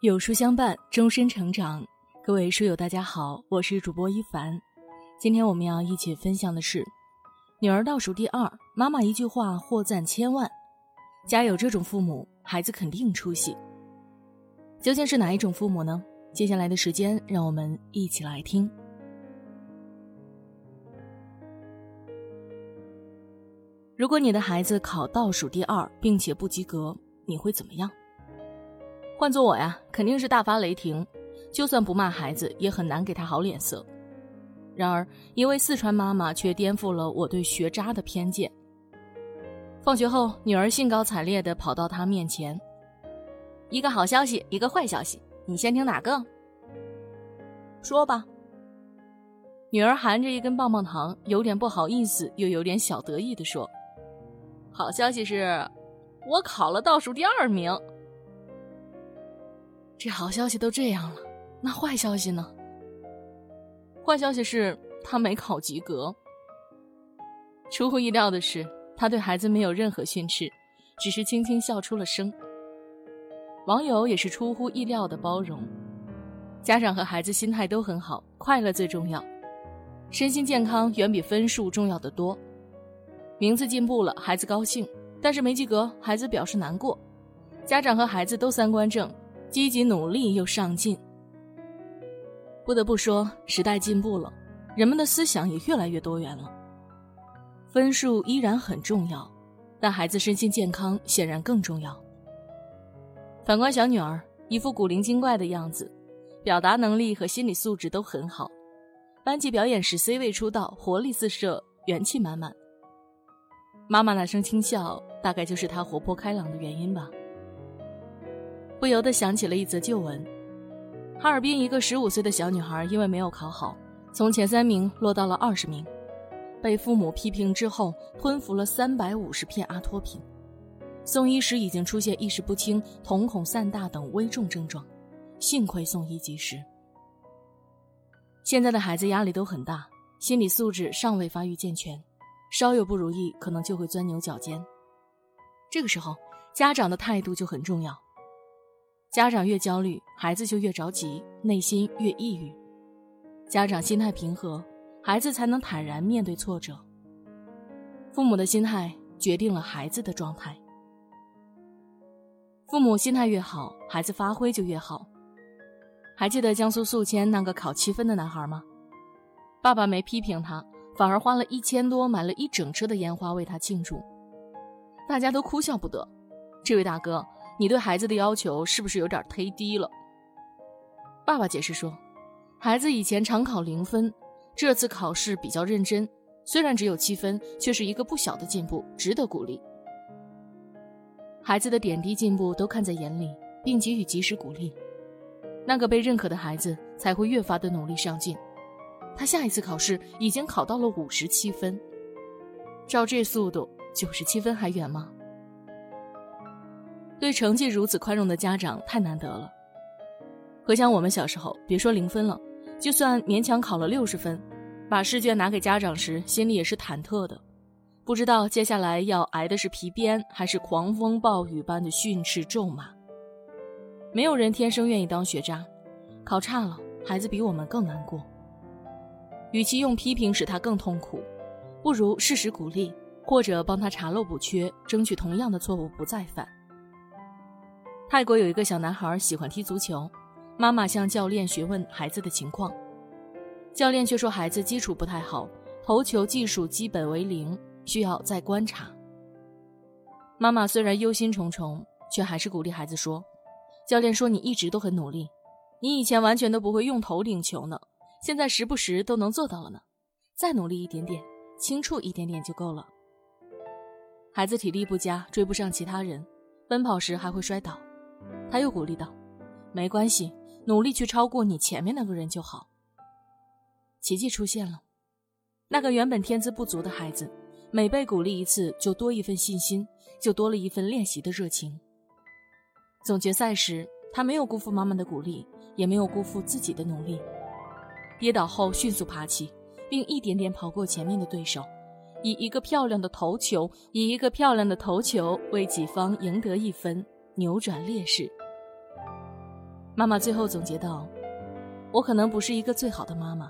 有书相伴，终身成长。各位书友，大家好，我是主播一凡。今天我们要一起分享的是：女儿倒数第二，妈妈一句话获赞千万。家有这种父母，孩子肯定出息。究竟是哪一种父母呢？接下来的时间，让我们一起来听。如果你的孩子考倒数第二，并且不及格，你会怎么样？换做我呀，肯定是大发雷霆，就算不骂孩子，也很难给他好脸色。然而，一位四川妈妈却颠覆了我对学渣的偏见。放学后，女儿兴高采烈地跑到他面前：“一个好消息，一个坏消息，你先听哪个？说吧。”女儿含着一根棒棒糖，有点不好意思，又有点小得意地说：“好消息是，我考了倒数第二名。”这好消息都这样了，那坏消息呢？坏消息是他没考及格。出乎意料的是，他对孩子没有任何训斥，只是轻轻笑出了声。网友也是出乎意料的包容，家长和孩子心态都很好，快乐最重要，身心健康远比分数重要的多。名字进步了，孩子高兴；但是没及格，孩子表示难过。家长和孩子都三观正。积极努力又上进。不得不说，时代进步了，人们的思想也越来越多元了。分数依然很重要，但孩子身心健康显然更重要。反观小女儿，一副古灵精怪的样子，表达能力和心理素质都很好，班级表演时 C 位出道，活力四射，元气满满。妈妈那声轻笑，大概就是她活泼开朗的原因吧。不由得想起了一则旧闻：哈尔滨一个十五岁的小女孩，因为没有考好，从前三名落到了二十名，被父母批评之后，吞服了三百五十片阿托品，送医时已经出现意识不清、瞳孔散大等危重症状，幸亏送医及时。现在的孩子压力都很大，心理素质尚未发育健全，稍有不如意，可能就会钻牛角尖。这个时候，家长的态度就很重要。家长越焦虑，孩子就越着急，内心越抑郁。家长心态平和，孩子才能坦然面对挫折。父母的心态决定了孩子的状态。父母心态越好，孩子发挥就越好。还记得江苏宿迁那个考七分的男孩吗？爸爸没批评他，反而花了一千多买了一整车的烟花为他庆祝，大家都哭笑不得。这位大哥。你对孩子的要求是不是有点忒低了？爸爸解释说，孩子以前常考零分，这次考试比较认真，虽然只有七分，却是一个不小的进步，值得鼓励。孩子的点滴进步都看在眼里，并给予及时鼓励，那个被认可的孩子才会越发的努力上进。他下一次考试已经考到了五十七分，照这速度，九十七分还远吗？对成绩如此宽容的家长太难得了。回想我们小时候，别说零分了，就算勉强考了六十分，把试卷拿给家长时，心里也是忐忑的，不知道接下来要挨的是皮鞭，还是狂风暴雨般的训斥咒骂。没有人天生愿意当学渣，考差了，孩子比我们更难过。与其用批评使他更痛苦，不如适时鼓励，或者帮他查漏补缺，争取同样的错误不再犯。泰国有一个小男孩喜欢踢足球，妈妈向教练询问孩子的情况，教练却说孩子基础不太好，投球技术基本为零，需要再观察。妈妈虽然忧心忡忡，却还是鼓励孩子说：“教练说你一直都很努力，你以前完全都不会用头领球呢，现在时不时都能做到了呢，再努力一点点，轻触一点点就够了。”孩子体力不佳，追不上其他人，奔跑时还会摔倒。他又鼓励道：“没关系，努力去超过你前面那个人就好。”奇迹出现了，那个原本天资不足的孩子，每被鼓励一次，就多一份信心，就多了一份练习的热情。总决赛时，他没有辜负妈妈的鼓励，也没有辜负自己的努力。跌倒后迅速爬起，并一点点跑过前面的对手，以一个漂亮的头球，以一个漂亮的头球为己方赢得一分。扭转劣势。妈妈最后总结道：“我可能不是一个最好的妈妈，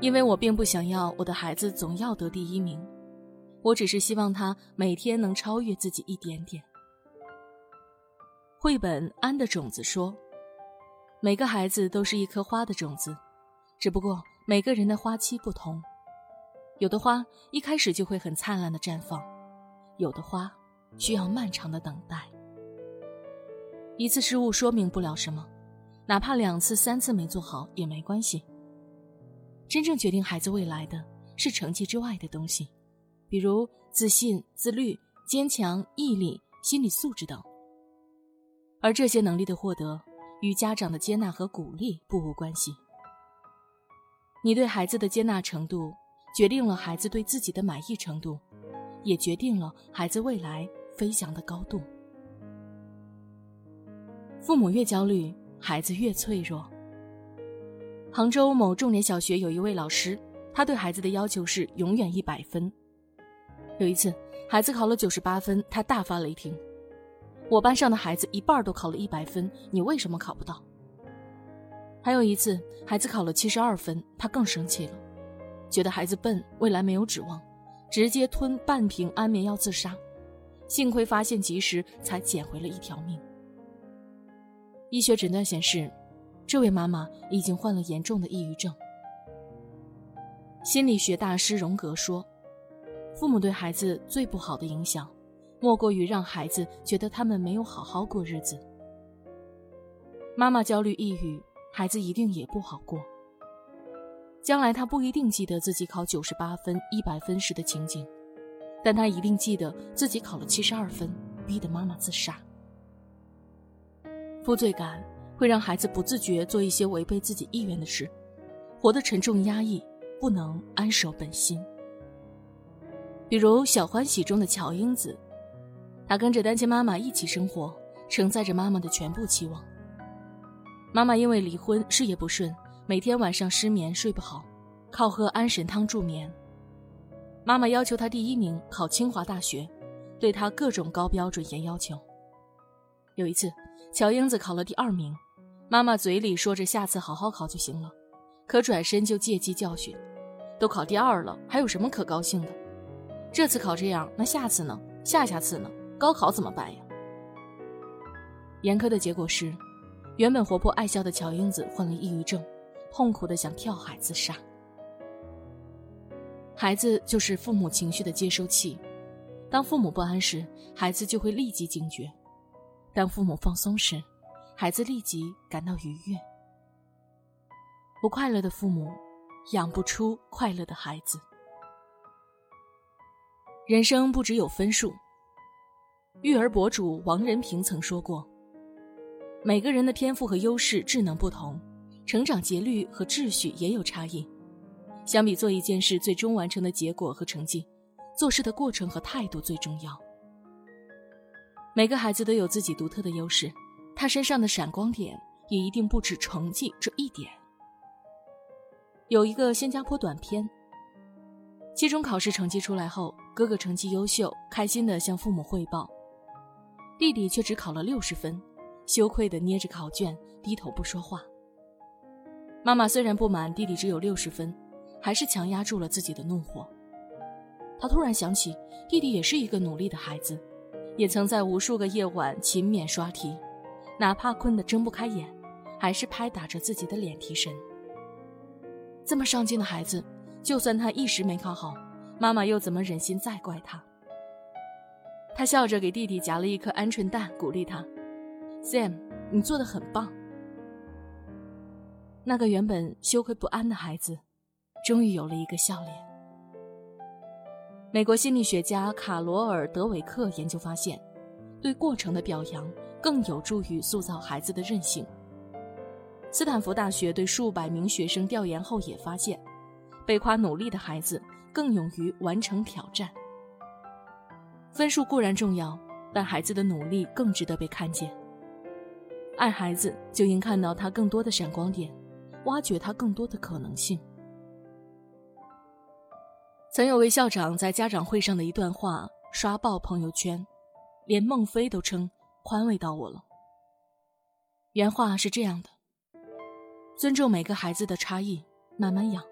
因为我并不想要我的孩子总要得第一名，我只是希望他每天能超越自己一点点。”绘本《安的种子》说：“每个孩子都是一颗花的种子，只不过每个人的花期不同。有的花一开始就会很灿烂的绽放，有的花需要漫长的等待。一次失误说明不了什么，哪怕两次、三次没做好也没关系。真正决定孩子未来的是成绩之外的东西，比如自信、自律、坚强、毅力、心理素质等。”而这些能力的获得，与家长的接纳和鼓励不无关系。你对孩子的接纳程度，决定了孩子对自己的满意程度，也决定了孩子未来飞翔的高度。父母越焦虑，孩子越脆弱。杭州某重点小学有一位老师，他对孩子的要求是永远一百分。有一次，孩子考了九十八分，他大发雷霆。我班上的孩子一半都考了一百分，你为什么考不到？还有一次，孩子考了七十二分，他更生气了，觉得孩子笨，未来没有指望，直接吞半瓶安眠药自杀。幸亏发现及时，才捡回了一条命。医学诊断显示，这位妈妈已经患了严重的抑郁症。心理学大师荣格说：“父母对孩子最不好的影响。”莫过于让孩子觉得他们没有好好过日子。妈妈焦虑抑郁，孩子一定也不好过。将来他不一定记得自己考九十八分、一百分时的情景，但他一定记得自己考了七十二分，逼得妈妈自杀。负罪感会让孩子不自觉做一些违背自己意愿的事，活得沉重压抑，不能安守本心。比如《小欢喜》中的乔英子。她跟着单亲妈妈一起生活，承载着妈妈的全部期望。妈妈因为离婚，事业不顺，每天晚上失眠睡不好，靠喝安神汤助眠。妈妈要求她第一名，考清华大学，对她各种高标准严要求。有一次，乔英子考了第二名，妈妈嘴里说着下次好好考就行了，可转身就借机教训：“都考第二了，还有什么可高兴的？这次考这样，那下次呢？下下次呢？”高考怎么办呀？严苛的结果是，原本活泼爱笑的乔英子患了抑郁症，痛苦的想跳海自杀。孩子就是父母情绪的接收器，当父母不安时，孩子就会立即警觉；当父母放松时，孩子立即感到愉悦。不快乐的父母，养不出快乐的孩子。人生不只有分数。育儿博主王仁平曾说过：“每个人的天赋和优势、智能不同，成长节律和秩序也有差异。相比做一件事最终完成的结果和成绩，做事的过程和态度最重要。每个孩子都有自己独特的优势，他身上的闪光点也一定不止成绩这一点。”有一个新加坡短片，期中考试成绩出来后，哥哥成绩优秀，开心地向父母汇报。弟弟却只考了六十分，羞愧地捏着考卷，低头不说话。妈妈虽然不满弟弟只有六十分，还是强压住了自己的怒火。她突然想起，弟弟也是一个努力的孩子，也曾在无数个夜晚勤勉刷题，哪怕困得睁不开眼，还是拍打着自己的脸提神。这么上进的孩子，就算他一时没考好，妈妈又怎么忍心再怪他？他笑着给弟弟夹了一颗鹌鹑蛋，鼓励他：“Sam，你做的很棒。”那个原本羞愧不安的孩子，终于有了一个笑脸。美国心理学家卡罗尔·德韦克研究发现，对过程的表扬更有助于塑造孩子的韧性。斯坦福大学对数百名学生调研后也发现，被夸努力的孩子更勇于完成挑战。分数固然重要，但孩子的努力更值得被看见。爱孩子就应看到他更多的闪光点，挖掘他更多的可能性。曾有位校长在家长会上的一段话刷爆朋友圈，连孟非都称宽慰到我了。原话是这样的：尊重每个孩子的差异，慢慢养。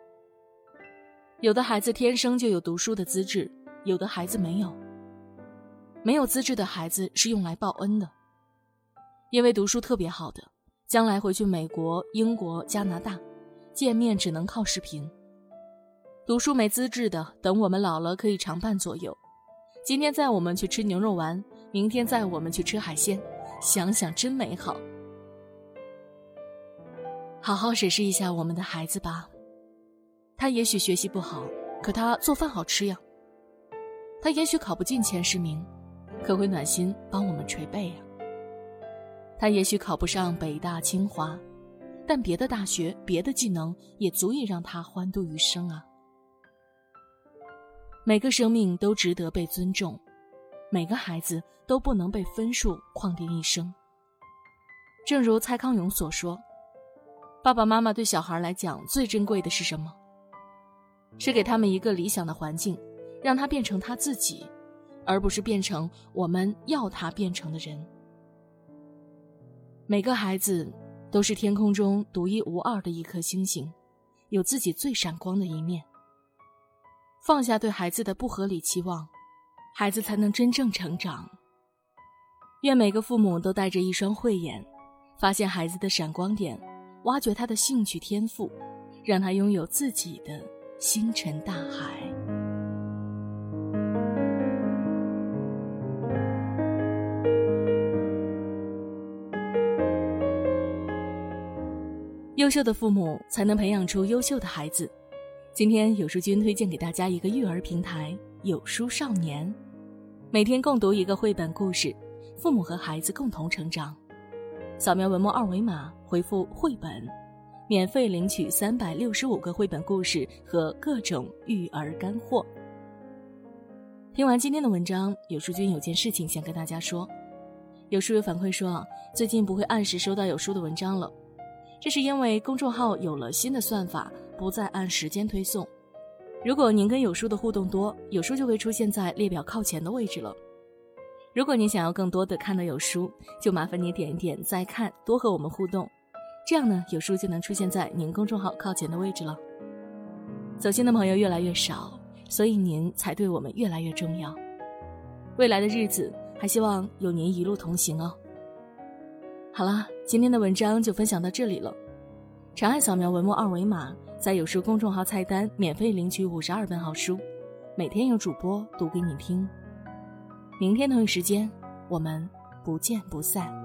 有的孩子天生就有读书的资质，有的孩子没有。没有资质的孩子是用来报恩的，因为读书特别好的，将来回去美国、英国、加拿大，见面只能靠视频。读书没资质的，等我们老了可以常伴左右。今天载我们去吃牛肉丸，明天载我们去吃海鲜，想想真美好。好好审视一下我们的孩子吧，他也许学习不好，可他做饭好吃呀。他也许考不进前十名，可会暖心帮我们捶背呀。他也许考不上北大清华，但别的大学、别的技能也足以让他欢度余生啊。每个生命都值得被尊重，每个孩子都不能被分数框定一生。正如蔡康永所说：“爸爸妈妈对小孩来讲最珍贵的是什么？是给他们一个理想的环境，让他变成他自己，而不是变成我们要他变成的人。”每个孩子都是天空中独一无二的一颗星星，有自己最闪光的一面。放下对孩子的不合理期望，孩子才能真正成长。愿每个父母都带着一双慧眼，发现孩子的闪光点，挖掘他的兴趣天赋，让他拥有自己的星辰大海。优秀的父母才能培养出优秀的孩子。今天有书君推荐给大家一个育儿平台“有书少年”，每天共读一个绘本故事，父母和孩子共同成长。扫描文末二维码，回复“绘本”，免费领取三百六十五个绘本故事和各种育儿干货。听完今天的文章，有书君有件事情想跟大家说。有书友反馈说，最近不会按时收到有书的文章了，这是因为公众号有了新的算法。不再按时间推送。如果您跟有书的互动多，有书就会出现在列表靠前的位置了。如果您想要更多的看到有书，就麻烦你点一点再看，多和我们互动，这样呢，有书就能出现在您公众号靠前的位置了。走心的朋友越来越少，所以您才对我们越来越重要。未来的日子，还希望有您一路同行哦。好了，今天的文章就分享到这里了。长按扫描文末二维码。在有书公众号菜单免费领取五十二本好书，每天有主播读给你听。明天同一时间，我们不见不散。